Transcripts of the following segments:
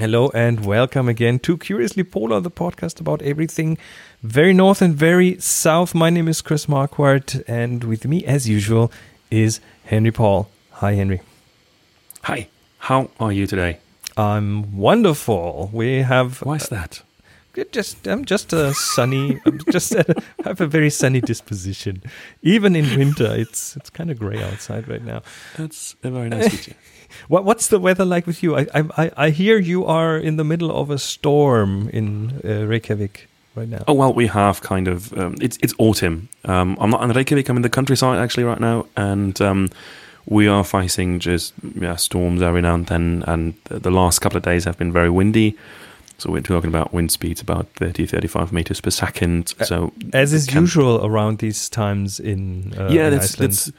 Hello and welcome again to Curiously Polar, the podcast about everything very north and very south. My name is Chris Marquardt, and with me, as usual, is Henry Paul. Hi, Henry. Hi, how are you today? I'm wonderful. We have. Why is that? Just I'm just a sunny. I'm just a, I have a very sunny disposition. Even in winter, it's it's kind of grey outside right now. That's a very nice feature. What what's the weather like with you? I I I hear you are in the middle of a storm in uh, Reykjavik right now. Oh well, we have kind of um, it's it's autumn. Um, I'm not in Reykjavik. I'm in the countryside actually right now, and um, we are facing just yeah, storms every now and then. And the last couple of days have been very windy. So we're talking about wind speeds about 30, 35 meters per second. So as is usual around these times in uh, yeah, in that's, that's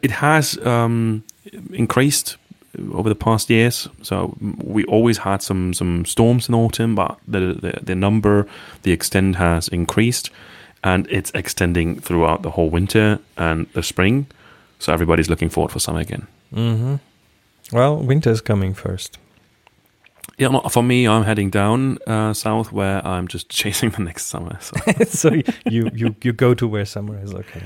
it has um, increased over the past years. So we always had some some storms in autumn, but the, the, the number, the extent has increased, and it's extending throughout the whole winter and the spring. So everybody's looking forward for summer again. Mm-hmm. Well, winter's coming first. Yeah, for me, I'm heading down uh, south where I'm just chasing the next summer. So, so you, you you go to where summer is. Okay.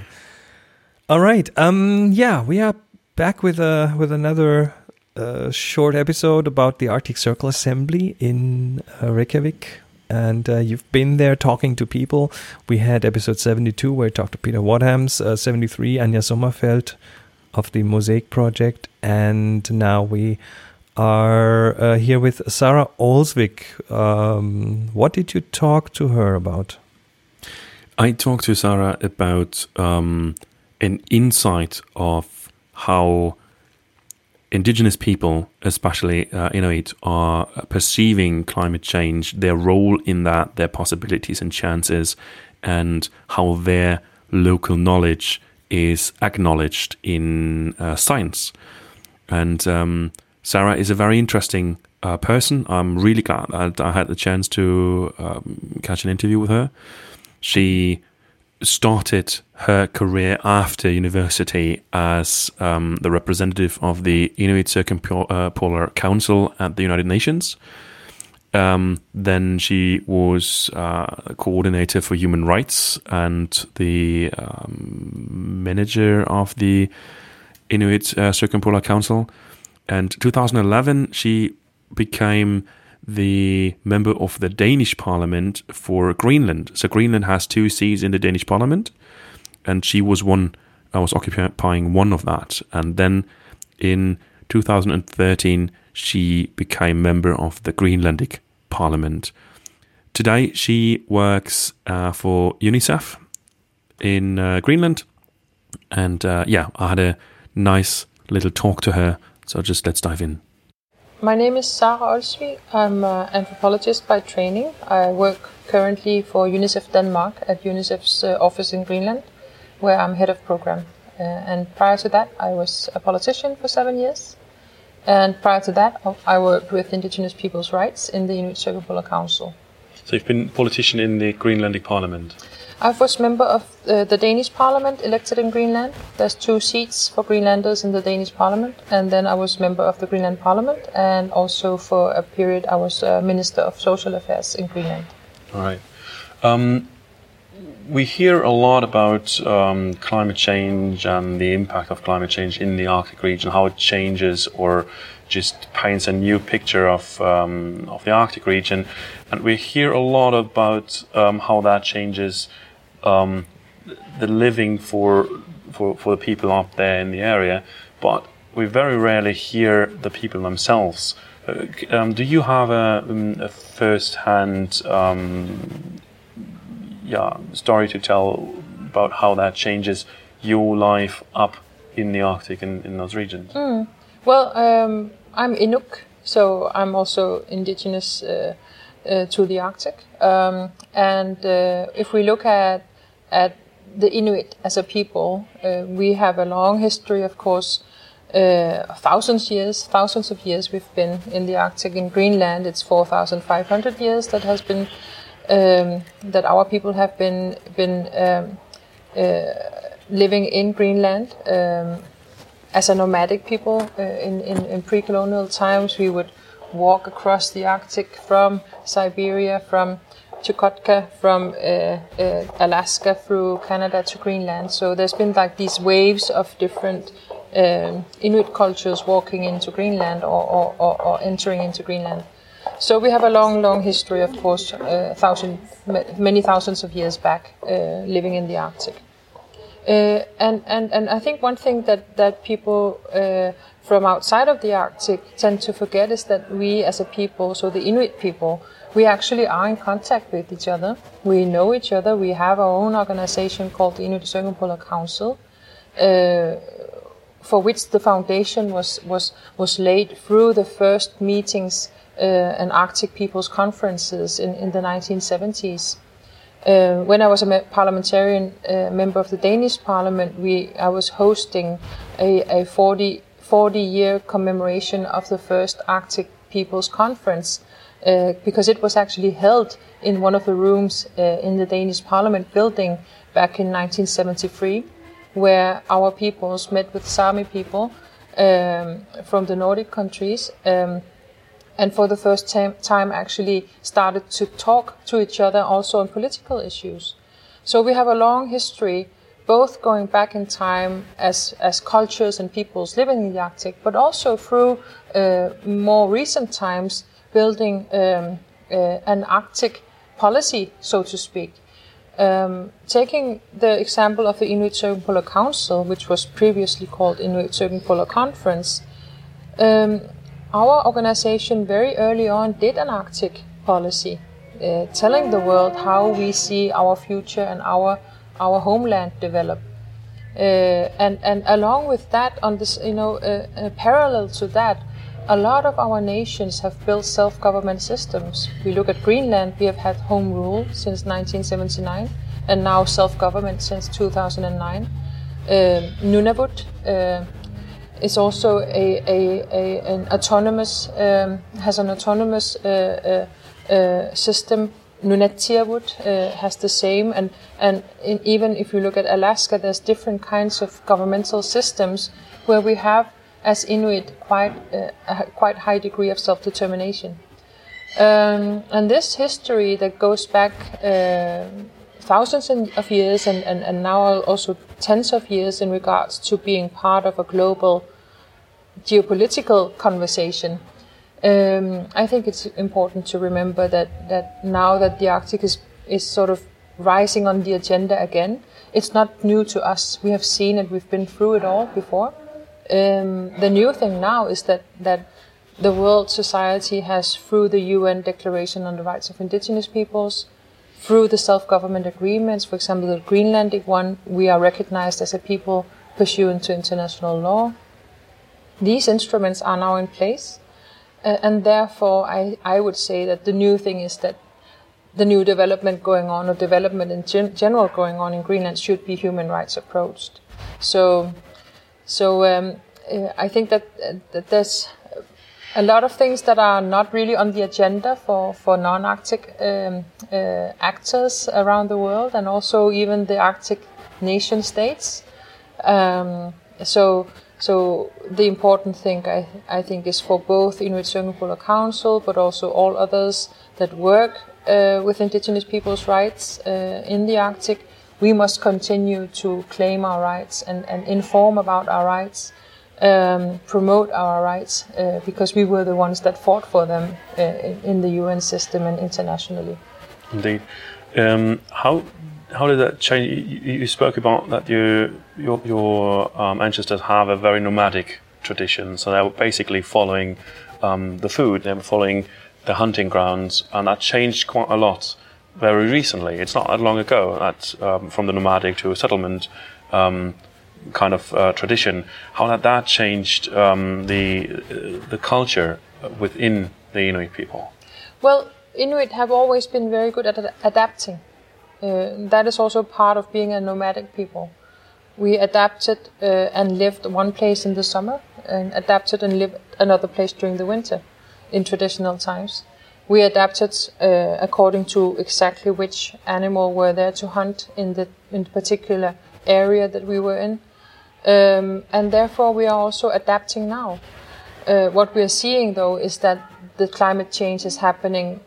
All right. Um. Yeah, we are back with a with another a short episode about the Arctic Circle Assembly in uh, Reykjavik. And uh, you've been there talking to people. We had episode 72 where I talked to Peter Wadhams, uh, 73, Anja Sommerfeld of the Mosaic Project. And now we are uh, here with Sara Olsvig. Um, what did you talk to her about? I talked to Sara about um, an insight of how indigenous people, especially uh, Inuit, are perceiving climate change, their role in that, their possibilities and chances, and how their local knowledge is acknowledged in uh, science. And um, Sara is a very interesting uh, person. I'm really glad that I had the chance to um, catch an interview with her. She started her career after university as um, the representative of the Inuit Circumpolar Council at the United Nations. Um, then she was uh, coordinator for human rights and the um, manager of the Inuit uh, Circumpolar Council. And 2011, she became the member of the Danish parliament for Greenland. So Greenland has two seats in the Danish parliament, and she was one. I was occupying one of that, and then in 2013 she became member of the Greenlandic parliament. Today she works uh, for UNICEF in uh, Greenland, and uh, yeah, I had a nice little talk to her. So just let's dive in. My name is Sara Olsvig. I'm an anthropologist by training. I work currently for UNICEF Denmark at UNICEF's uh, office in Greenland, where I'm head of program. Uh, and prior to that, I was a politician for seven years. And prior to that, I worked with Indigenous people's rights in the Inuit Circumpolar Council. So you've been politician in the Greenlandic Parliament? I was member of uh, the Danish Parliament elected in Greenland. There's two seats for Greenlanders in the Danish Parliament, and then I was member of the Greenland Parliament, and also for a period I was uh, Minister of Social Affairs in Greenland. All right. Um, we hear a lot about um, climate change and the impact of climate change in the Arctic region, how it changes or just paints a new picture of um, of the Arctic region, and we hear a lot about um, how that changes um, the living for, for for the people up there in the area, but we very rarely hear the people themselves. Uh, um, do you have a, um, a first-hand um, yeah, story to tell about how that changes your life up in the Arctic and in those regions? Mm. Well, um, I'm Inuk, so I'm also indigenous uh, uh, to the Arctic. Um, and uh, if we look at at the Inuit as a people, uh, we have a long history, of course, uh, thousands years, thousands of years we've been in the Arctic. In Greenland, it's 4,500 years that has been um, that our people have been been um, uh, living in Greenland um, as a nomadic people. Uh, in, in, in pre-colonial times, we would walk across the Arctic from Siberia, from Chukotka, from uh, uh, Alaska through Canada to Greenland. So there's been like these waves of different um, Inuit cultures walking into Greenland or, or, or, or, entering into Greenland. So we have a long, long history, of course, uh, thousand, many thousands of years back, uh, living in the Arctic. Uh, and, and, and I think one thing that, that people uh, from outside of the Arctic tend to forget is that we as a people, so the Inuit people, we actually are in contact with each other. We know each other. We have our own organization called the Inuit Circumpolar Council, uh, for which the foundation was, was, was laid through the first meetings uh, and Arctic Peoples Conferences in, in the 1970s. Uh, when I was a me- parliamentarian uh, member of the Danish Parliament, we I was hosting a, a 40, 40 year commemoration of the first Arctic Peoples Conference uh, because it was actually held in one of the rooms uh, in the Danish Parliament building back in 1973, where our peoples met with Sami people um, from the Nordic countries. Um, and for the first tam- time, actually started to talk to each other also on political issues. So we have a long history, both going back in time as, as cultures and peoples living in the Arctic, but also through uh, more recent times building um, uh, an Arctic policy, so to speak. Um, taking the example of the Inuit Circumpolar Council, which was previously called Inuit Circumpolar Conference, um, our organization very early on did an Arctic policy, uh, telling the world how we see our future and our our homeland develop. Uh, and and along with that, on this, you know, uh, uh parallel to that, a lot of our nations have built self-government systems. We look at Greenland, we have had home rule since 1979 and now self-government since 2009. Uh, Nunavut uh, is also a, a, a an autonomous, um, has an autonomous uh, uh, uh system. Nunatsiavut uh, has the same, and and in, even if you look at Alaska, there's different kinds of governmental systems where we have as Inuit quite uh, a quite high degree of self-determination. Um, and this history that goes back uh, thousands of years and, and, and now also tens of years in regards to being part of a global geopolitical conversation. Um, I think it's important to remember that, that now that the Arctic is, is sort of rising on the agenda again, it's not new to us. We have seen it, we've been through it all before. Um, the new thing now is that, that the world society has, through the UN Declaration on the Rights of Indigenous Peoples, through the self-government agreements, for example, the Greenlandic one, we are recognized as a people pursuant to international law. These instruments are now in place, uh, and therefore I, I would say that the new thing is that the new development going on, or development in gen- general going on in Greenland, should be human rights approached. So so um, uh, I think that, uh, that there's a lot of things that are not really on the agenda for, for non-Arctic um, uh, actors around the world, and also even the Arctic nation states. Um, so, so the important thing I, I think is for both Inuit Circumpolar Council, but also all others that work uh, with indigenous people's rights uh, in the Arctic, we must continue to claim our rights and, and inform about our rights, um, promote our rights, uh, because we were the ones that fought for them uh, in the UN system and internationally. Indeed. Um, how how did that change? You, you spoke about that you, your, your um, ancestors have a very nomadic tradition, so they were basically following um, the food, they were following the hunting grounds, and that changed quite a lot very recently. It's not that long ago that um, from the nomadic to a settlement um, kind of uh, tradition. How had that changed um, the uh, the culture within the Inuit people? Well, Inuit have always been very good at ad- adapting. Uh, that is also part of being a nomadic people. We adapted uh, and lived one place in the summer, and adapted and lived another place during the winter, in traditional times we adapted uh, according to exactly which animal were there to hunt in the in particular area that we were in, um, and therefore we are also adapting now. Uh, what we are seeing though is that the climate change is happening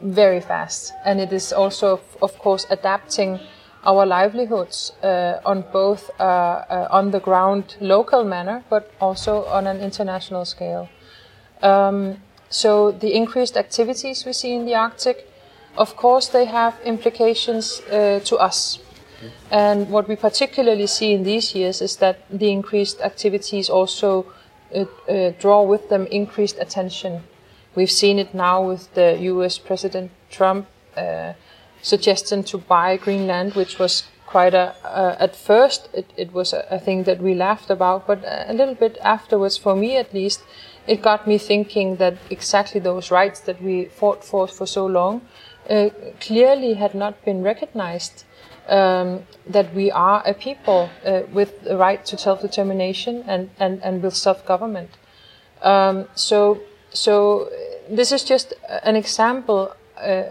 very fast, and it is also, of course, adapting our livelihoods uh, on both uh, uh, on the ground local manner, but also on an international scale. Um, so the increased activities we see in the Arctic, of course, they have implications uh, to us. And what we particularly see in these years is that the increased activities also uh, uh, draw with them increased attention. We've seen it now with the US President Trump uh, suggestion to buy Greenland, which was quite a, uh, at first, it, it was a, a, thing that we laughed about, but a little bit afterwards, for me at least, it got me thinking that exactly those rights that we fought for for so long uh, clearly had not been recognized. Um, that we are a people uh, with the right to self-determination and, and, and with self-government. Um, so, so this is just an example uh,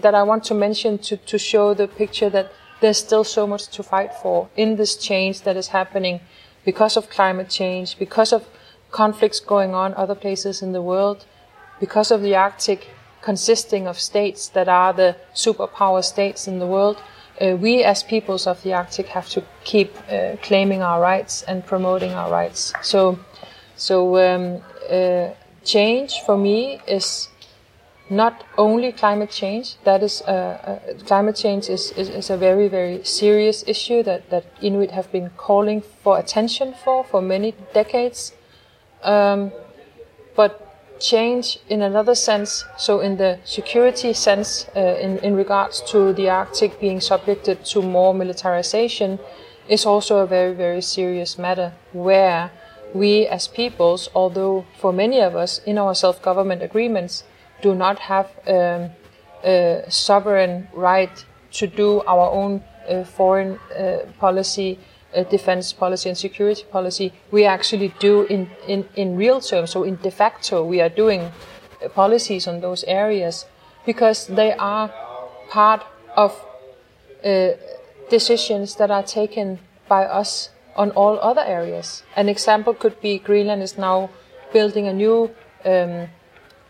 that I want to mention to, to show the picture that there's still so much to fight for in this change that is happening because of climate change, because of conflicts going on other places in the world, because of the Arctic consisting of states that are the superpower states in the world, uh, we as peoples of the Arctic have to keep uh, claiming our rights and promoting our rights. So, so um, uh, change for me is not only climate change. That is, uh, uh, climate change is, is, is, a very, very serious issue that, that Inuit have been calling for attention for for many decades. Um, but change in another sense, so in the security sense, uh, in, in regards to the Arctic being subjected to more militarization, is also a very, very serious matter where we as peoples, although for many of us in our self government agreements, do not have um, a sovereign right to do our own uh, foreign uh, policy, uh, defense policy, and security policy. We actually do in, in, in real terms, so in de facto, we are doing uh, policies on those areas because they are part of uh, decisions that are taken by us on all other areas. An example could be Greenland is now building a new um,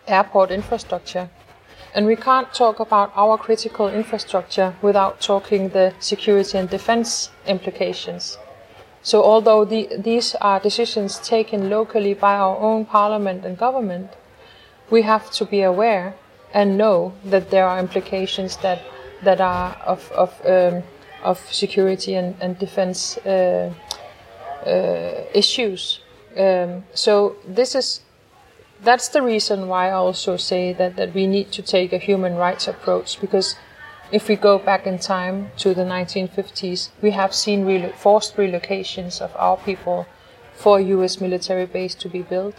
airport infrastructure. And we can't talk about our critical infrastructure without talking the security and defense implications. So although the, these are decisions taken locally by our own parliament and government, we have to be aware and know that there are implications that, that are of, of, um, of security and, and defense uh, uh, issues. Um, so this is that's the reason why I also say that, that we need to take a human rights approach because if we go back in time to the 1950s, we have seen relo- forced relocations of our people for a US military base to be built.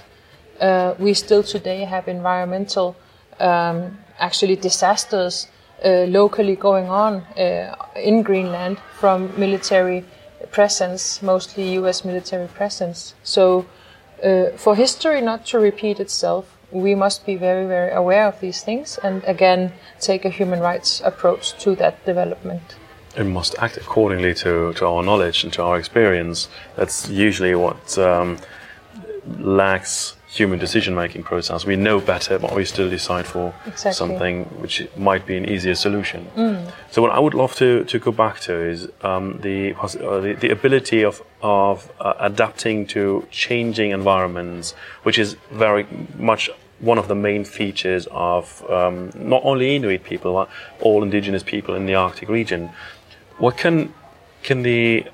Uh, we still today have environmental, um, actually disasters uh, locally going on uh, in Greenland from military presence, mostly US military presence. So uh, for history not to repeat itself, we must be very, very aware of these things and again take a human rights approach to that development. And must act accordingly to, to our knowledge and to our experience. That's usually what um, lacks human decision making process. We know better, but we still decide for exactly. something which might be an easier solution. Mm. So, what I would love to, to go back to is um, the, uh, the, the ability of of uh, adapting to changing environments, which is very much one of the main features of um, not only Inuit people, but all indigenous people in the Arctic region. What can can the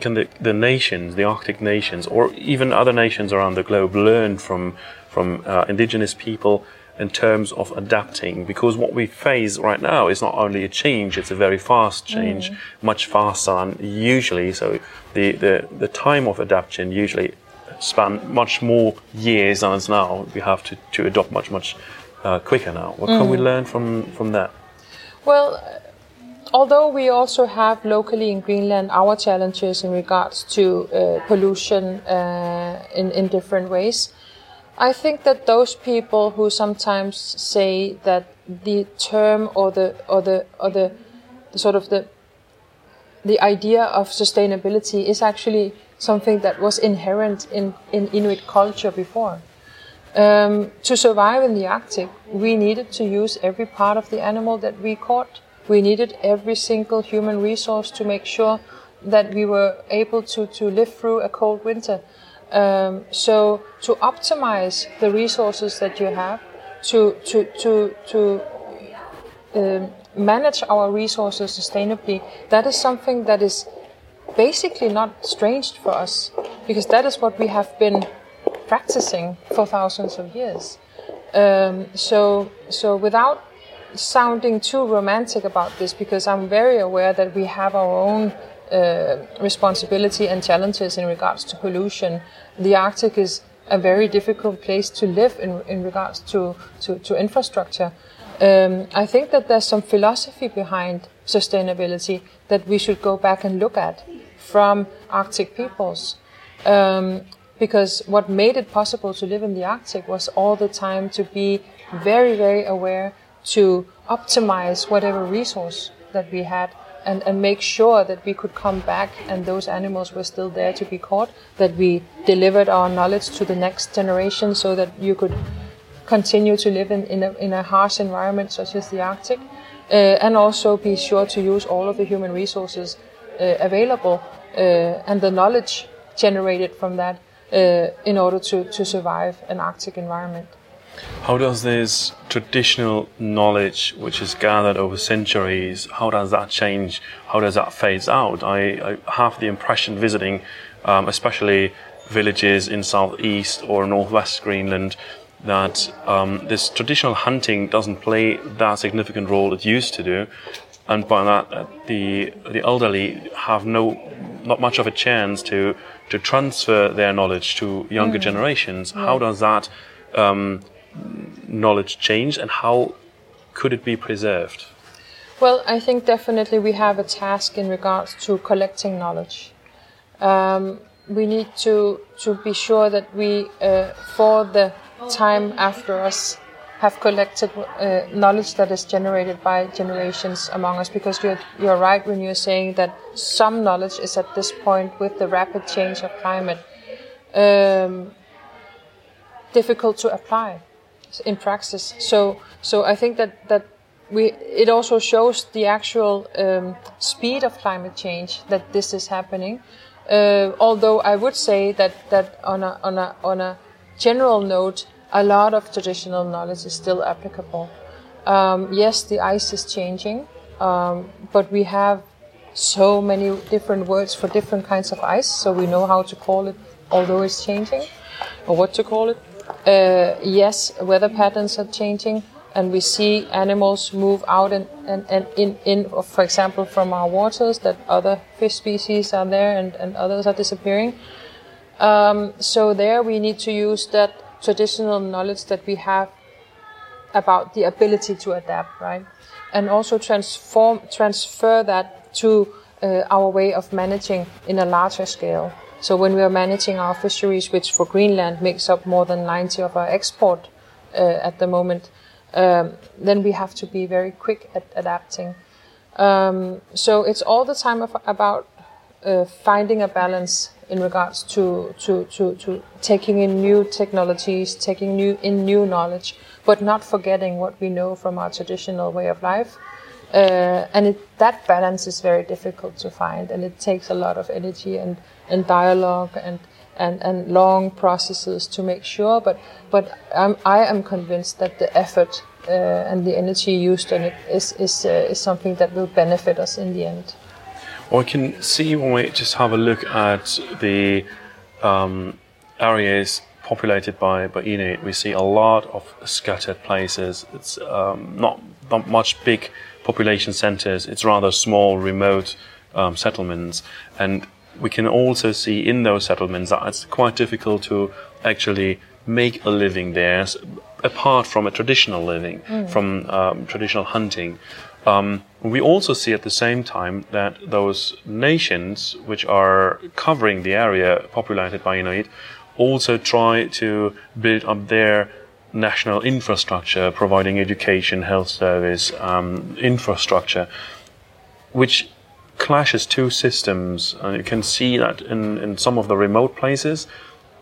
can the, the nations, the Arctic nations, or even other nations around the globe learn from from uh, indigenous people in terms of adapting? Because what we face right now is not only a change; it's a very fast change, mm. much faster than usually. So the, the the time of adaptation usually span much more years than it's now. We have to, to adopt much much uh, quicker now. What mm. can we mm. learn from from that? Well although we also have locally in Greenland our challenges in regards to uh, pollution uh, in, in different ways, I think that those people who sometimes say that the term or the or the or the, the sort of the the idea of sustainability is actually something that was inherent in, in Inuit culture before. Um, to survive in the Arctic, we needed to use every part of the animal that we caught. We needed every single human resource to make sure that we were able to, to live through a cold winter. Um, so to optimize the resources that you have, to to to to um, manage our resources sustainably, that is something that is basically not strange for us, because that is what we have been practicing for thousands of years. Um, so so without sounding too romantic about this, because I'm very aware that we have our own uh, responsibility and challenges in regards to pollution. The Arctic is a very difficult place to live in, in regards to, to, to infrastructure. Um, I think that there's some philosophy behind sustainability that we should go back and look at from Arctic peoples. Um, because what made it possible to live in the Arctic was all the time to be very, very aware to optimize whatever resource that we had and, and make sure that we could come back and those animals were still there to be caught, that we delivered our knowledge to the next generation so that you could continue to live in, in, a, in a harsh environment such as the Arctic, uh, and also be sure to use all of the human resources uh, available uh, and the knowledge generated from that uh, in order to, to survive an Arctic environment. How does this traditional knowledge, which is gathered over centuries, how does that change? How does that phase out? I, I have the impression visiting, um, especially villages in southeast or northwest Greenland, that um, this traditional hunting doesn't play that significant role it used to do, and by that uh, the the elderly have no not much of a chance to to transfer their knowledge to younger mm. generations. Yeah. How does that um, knowledge change and how could it be preserved? Well, I think definitely we have a task in regards to collecting knowledge. Um, we need to to be sure that we, uh, for the time after us, have collected uh, knowledge that is generated by generations among us. Because you're you're right when you're saying that some knowledge is at this point with the rapid change of climate um, difficult to apply in practice. So so I think that that we it also shows the actual um, speed of climate change that this is happening. Uh, although I would say that that on a on a on a general note, a lot of traditional knowledge is still applicable. Um, yes, the ice is changing, um, but we have so many different words for different kinds of ice, so we know how to call it, although it's changing, or what to call it. Uh, yes, weather patterns are changing, and we see animals move out and, in, in, for example, from our waters, that other fish species are there and, and others are disappearing. Um, so there we need to use that traditional knowledge that we have about the ability to adapt, right? And also transform, transfer that to uh, our way of managing in a larger scale. So when we are managing our fisheries, which for Greenland makes up more than 90 of our export uh, at the moment, um, then we have to be very quick at adapting. Um, so it's all the time about uh, finding a balance in regards to, to, to, to taking in new technologies, taking new in new knowledge, but not forgetting what we know from our traditional way of life. Uh, and it, that balance is very difficult to find, and it takes a lot of energy and and dialogue and and, and long processes to make sure. But but I'm, I am convinced that the effort uh, and the energy used on it is is uh, is something that will benefit us in the end. Well, I can see when we just have a look at the um, areas populated by, by Inuit, we see a lot of scattered places. It's um, not, not much big population centers. It's rather small, remote um, settlements. And we can also see in those settlements that it's quite difficult to actually make a living there, apart from a traditional living, mm. from um, traditional hunting. Um, we also see at the same time that those nations which are covering the area populated by Inuit also try to build up their national infrastructure, providing education, health service, um, infrastructure, which clashes two systems. Uh, you can see that in, in some of the remote places,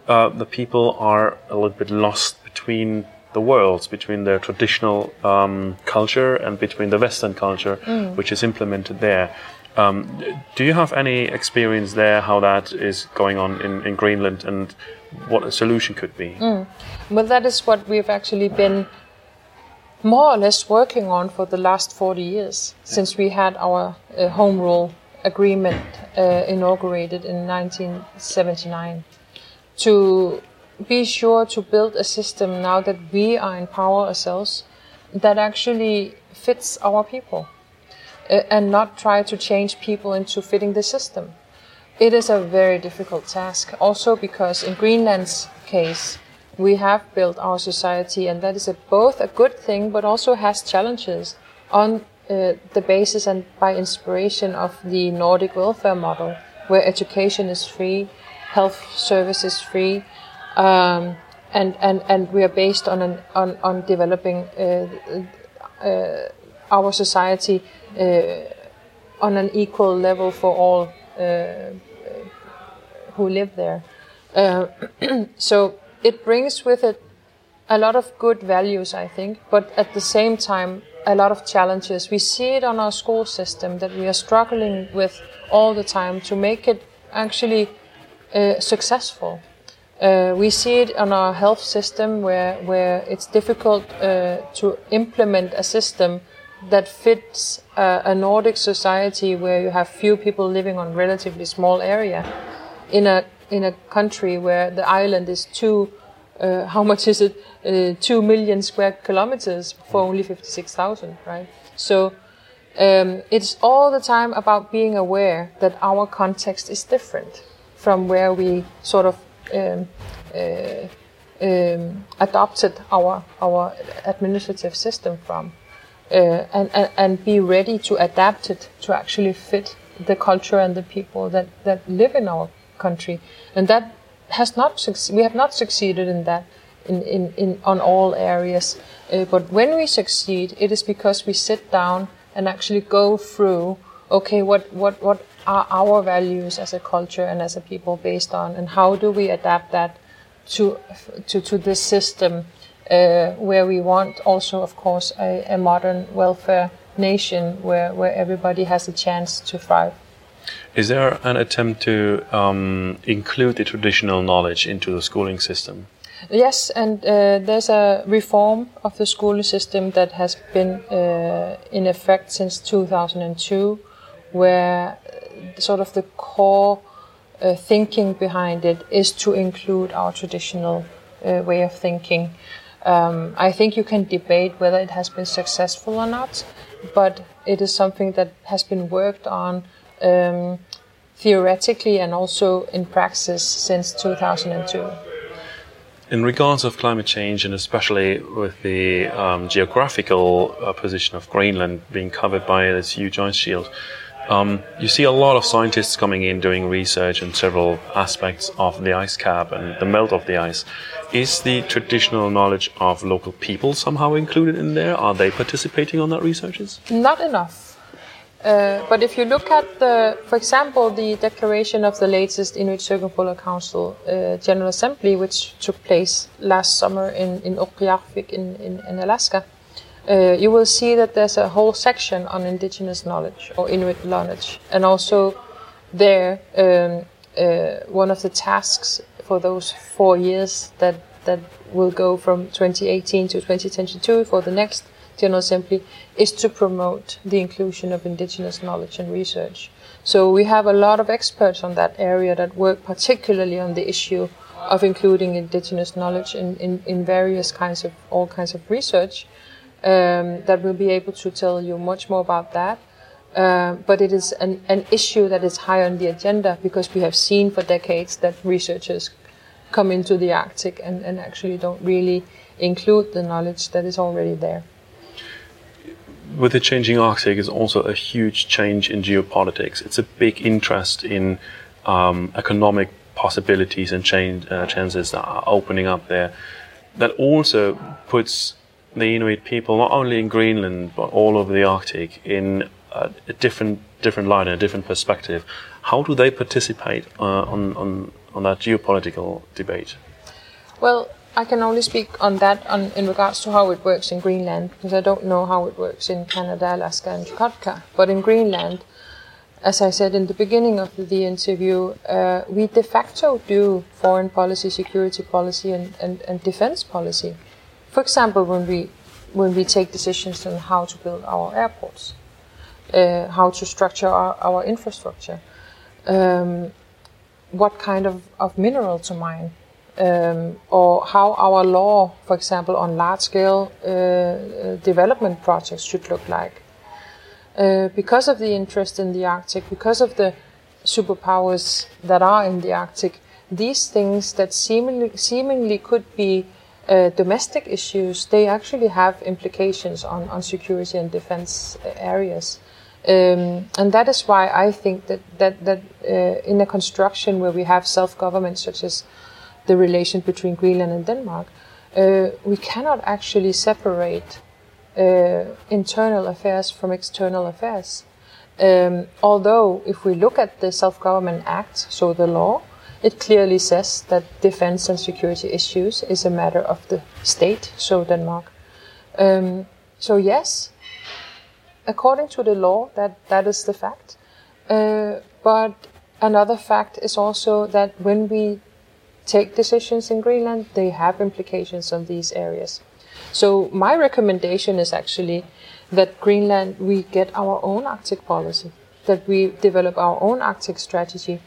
uh, the people are a little bit lost between the worlds, between their traditional um, culture and between the Western culture, which is implemented there. Um, do you have any experience there how that is going on in, in Greenland and what a solution could be? Well, that is what we've actually been more or less working on for the last 40 years since we had our uh, home rule agreement uh, inaugurated in 1979 to be sure to build a system now that we are in power ourselves that actually fits our people uh, and not try to change people into fitting the system. It is a very difficult task, also because in Greenland's case, we have built our society, and that is a, both a good thing but also has challenges on uh, the basis and by inspiration of the Nordic welfare model, where education is free, health service is free, um, and, and, and we are based on, an, on, on developing uh, uh, our society uh, on an equal level for all who live there. Uh, so it brings with it a lot of good values, I think, but at the same time, a lot of challenges. We see it on our school system that we are struggling with all the time to make it actually uh, successful. Uh, we see it on our health system where, where it's difficult uh, to implement a system that fits uh, a Nordic society where you have few people living on relatively small area in a in a country where the island is two uh, how much is it? Uh, two million square kilometers for only 56,000 right? So um, it's all the time about being aware that our context is different from where we sort of um, uh, um, adopted our our administrative system from uh, and, and, and be ready to adapt it to actually fit the culture and the people that, that live in our country. And that has not we have not succeeded in that in, in, in on all areas. Uh, but when we succeed, it is because we sit down and actually go through okay, what, what, what are our values as a culture and as a people based on, and how do we adapt that to, to, to this system where we want also, of course, a, a modern welfare nation where, where everybody has a chance to thrive. Is there an attempt to um, include the traditional knowledge into the schooling system? Yes, and uh, there's a reform of the schooling system that has been uh, in effect since 2002, where uh, sort of the core uh, thinking behind it is to include our traditional uh, way of thinking. Um, I think you can debate whether it has been successful or not, but it is something that has been worked on um, theoretically and also in practice since 2002. In regards of climate change, and especially with the um, geographical uh, position of Greenland being covered by this huge ice shield, um, you see a lot of scientists coming in doing research in several aspects of the ice cap and the melt of the ice. Is the traditional knowledge of local people somehow included in there? Are they participating on that researches? Not enough. Uh, but if you look at the, for example, the declaration of the latest Inuit Circumpolar Council uh, General Assembly, which took place last summer in, in Utqiagvik in, in, in Alaska, uh, you will see that there's a whole section on indigenous knowledge or Inuit knowledge. And also there, um, uh, one of the tasks for those four years that, that will go from 2018 to 2022 for the next General Assembly is to promote the inclusion of indigenous knowledge and research. So we have a lot of experts on that area that work particularly on the issue of including indigenous knowledge in, in, in various kinds of all kinds of research um, that will be able to tell you much more about that. Uh, but it is an, an issue that is high on the agenda because we have seen for decades that researchers come into the Arctic and, and actually don't really include the knowledge that is already there with the changing Arctic is also a huge change in geopolitics. It's a big interest in um, economic possibilities and change, uh, chances that are opening up there. That also puts the Inuit people, not only in Greenland but all over the Arctic, in a, different different light and a different perspective. How do they participate uh, on, on on that geopolitical debate? Well, I can only speak on that on, in regards to how it works in Greenland because I don't know how it works in Canada, Alaska, and Chukotka. But in Greenland, as I said in the beginning of the interview, uh, we de facto do foreign policy, security policy, and, and, and defense policy. For example, when we when we take decisions on how to build our airports, uh, how to structure our, our infrastructure, um, what kind of, of mineral to mine, um, or how our law, for example, on large scale uh, uh, development projects should look like. Uh, because of the interest in the Arctic, because of the superpowers that are in the Arctic, these things that seemingly, seemingly could be uh, domestic issues, they actually have implications on, on security and defense areas. Um, and that is why I think that that that uh, in a construction where we have self-government, such as the relation between Greenland and Denmark, uh, we cannot actually separate uh, internal affairs from external affairs. Um, although, if we look at the Self-Government Act, so the law, it clearly says that defense and security issues is a matter of the state, so Denmark. Um, so yes, according to the law, that, that is the fact. Uh, but another fact is also that when we take decisions in Greenland, they have implications on these areas. So my recommendation is actually that Greenland we get our own Arctic policy, that we develop our own Arctic strategy,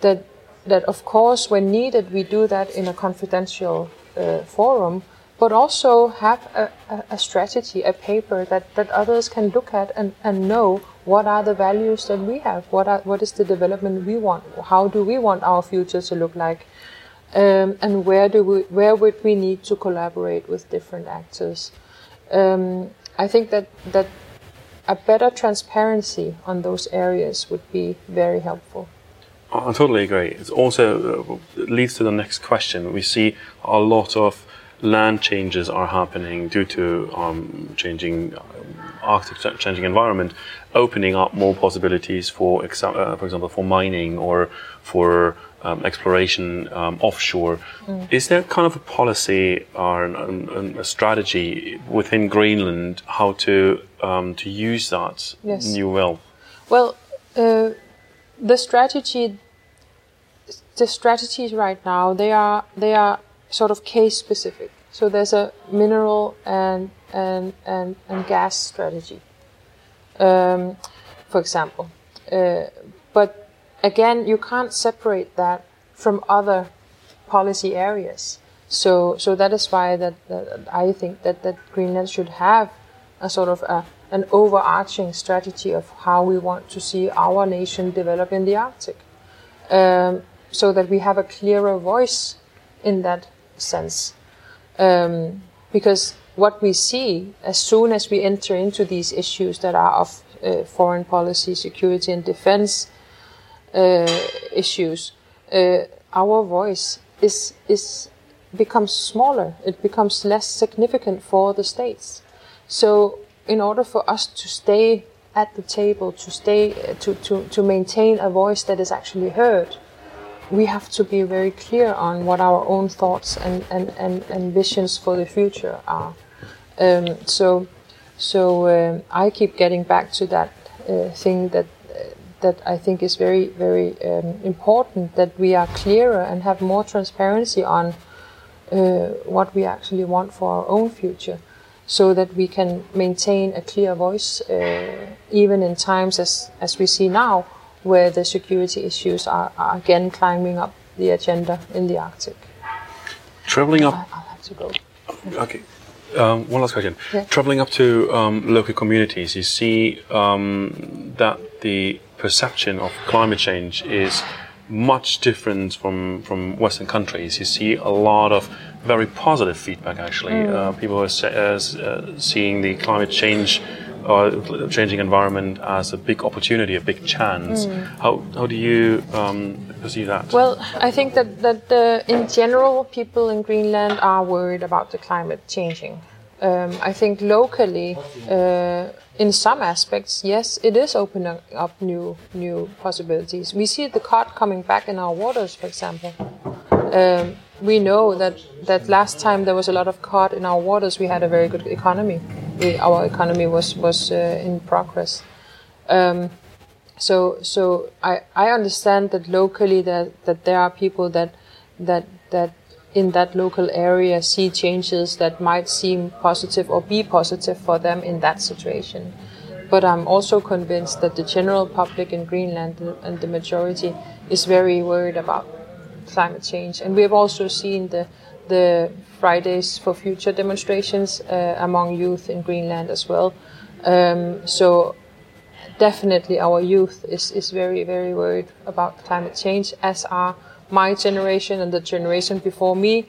that that of course when needed we do that in a confidential uh, forum, but also have a, a, strategy, a paper that, that others can look at and, and know what are the values that we have, what are what is the development we want, how do we want our future to look like, um, and where do we where would we need to collaborate with different actors. Um, I think that that a better transparency on those areas would be very helpful. I totally agree. It also uh, leads to the next question. We see a lot of land changes are happening due to um, changing um, Arctic changing environment, opening up more possibilities for, uh, for example, for mining or for um, exploration um, offshore. Mm. Is there kind of a policy or an, an, a strategy within Greenland how to um, to use that yes. new wealth? Well, uh, the strategy, the strategies right now they are they are sort of case specific. So there's a mineral and and and, and gas strategy, um, for example. Uh, but again, you can't separate that from other policy areas. So so that is why that, that I think that that Greenland should have a sort of a, an overarching strategy of how we want to see our nation develop in the Arctic, um, so that we have a clearer voice in that sense. Um, because what we see as soon as we enter into these issues that are of uh, foreign policy, security, and defense uh, issues, uh, our voice is is becomes smaller. It becomes less significant for the states. So, in order for us to stay at the table, to stay to to to maintain a voice that is actually heard, we have to be very clear on what our own thoughts and, and, and, and visions for the future are. Um, so so um, I keep getting back to that uh, thing that uh, that I think is very very um, important that we are clearer and have more transparency on uh, what we actually want for our own future, so that we can maintain a clear voice uh, even in times as as we see now where the security issues are, are again climbing up the agenda in the Arctic. Traveling up. I, will have to go. Okay. Um, one last question. Yeah. Traveling up to um, local communities, you see um, that the perception of climate change is much different from, from Western countries. You see a lot of very positive feedback, actually. Mm. Uh, people are uh, uh, seeing the climate change uh, changing environment as a big opportunity, a big chance. Mm. How, how do you um, perceive that? Well, I think that, that uh, in general, people in Greenland are worried about the climate changing. Um, I think locally, uh, in some aspects, yes, it is opening up new new possibilities. We see the cod coming back in our waters, for example. Um, we know that that last time there was a lot of cod in our waters, we had a very good economy. We, our economy was was uh, in progress. Um, so so I, I understand that locally that, that there are people that that that in that local area see changes that might seem positive or be positive for them in that situation. But I'm also convinced that the general public in Greenland and the majority is very worried about climate change. And we have also seen the the Fridays for Future demonstrations uh, among youth in Greenland as well. Um, so definitely our youth is, is very, very worried about climate change, as are my generation and the generation before me.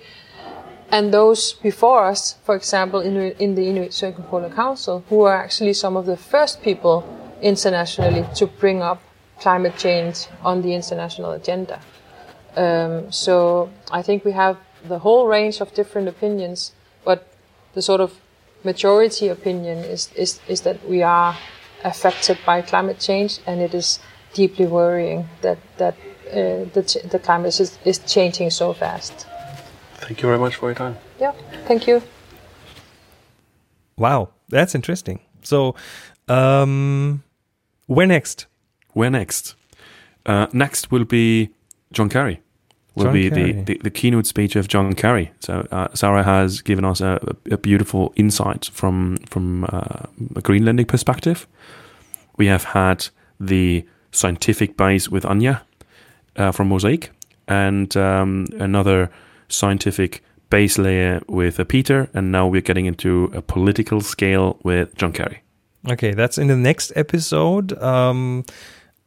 And those before us, for example, in, in the Inuit Circumpolar Council, who are actually some of the first people internationally to bring up climate change on the international agenda. Um, so I think we have the whole range of different opinions, but the sort of majority opinion is, is, is that we are affected by climate change, and it is deeply worrying that that uh, the, the climate is, is changing so fast. Thank you very much for your time. Yeah, thank you. Wow, that's interesting. So, um, where next? Where next? Uh, next will be John Kerry. Will John be the, the, the keynote speech of John Kerry. So uh, Sara has given us a, a beautiful insight from from uh, a Greenlandic perspective. We have had the scientific base with Anya uh, from Mosaic, and um, another scientific base layer with uh, Peter, and now we're getting into a political scale with John Kerry. Okay, that's in the next episode. Um,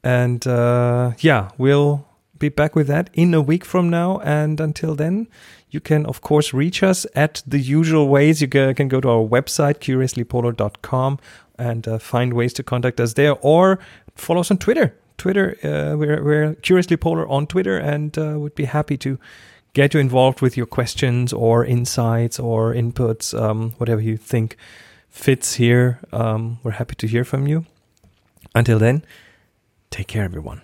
and uh, yeah, we'll be back with that in a week from now. And until then, you can, of course, reach us at the usual ways. You can go to our website, curiouslypolar.com, and uh, find ways to contact us there or follow us on Twitter. Twitter, uh, we're, we're Curiously Polar on Twitter and uh, would be happy to get you involved with your questions or insights or inputs, um, whatever you think fits here. Um, we're happy to hear from you. Until then, take care, everyone.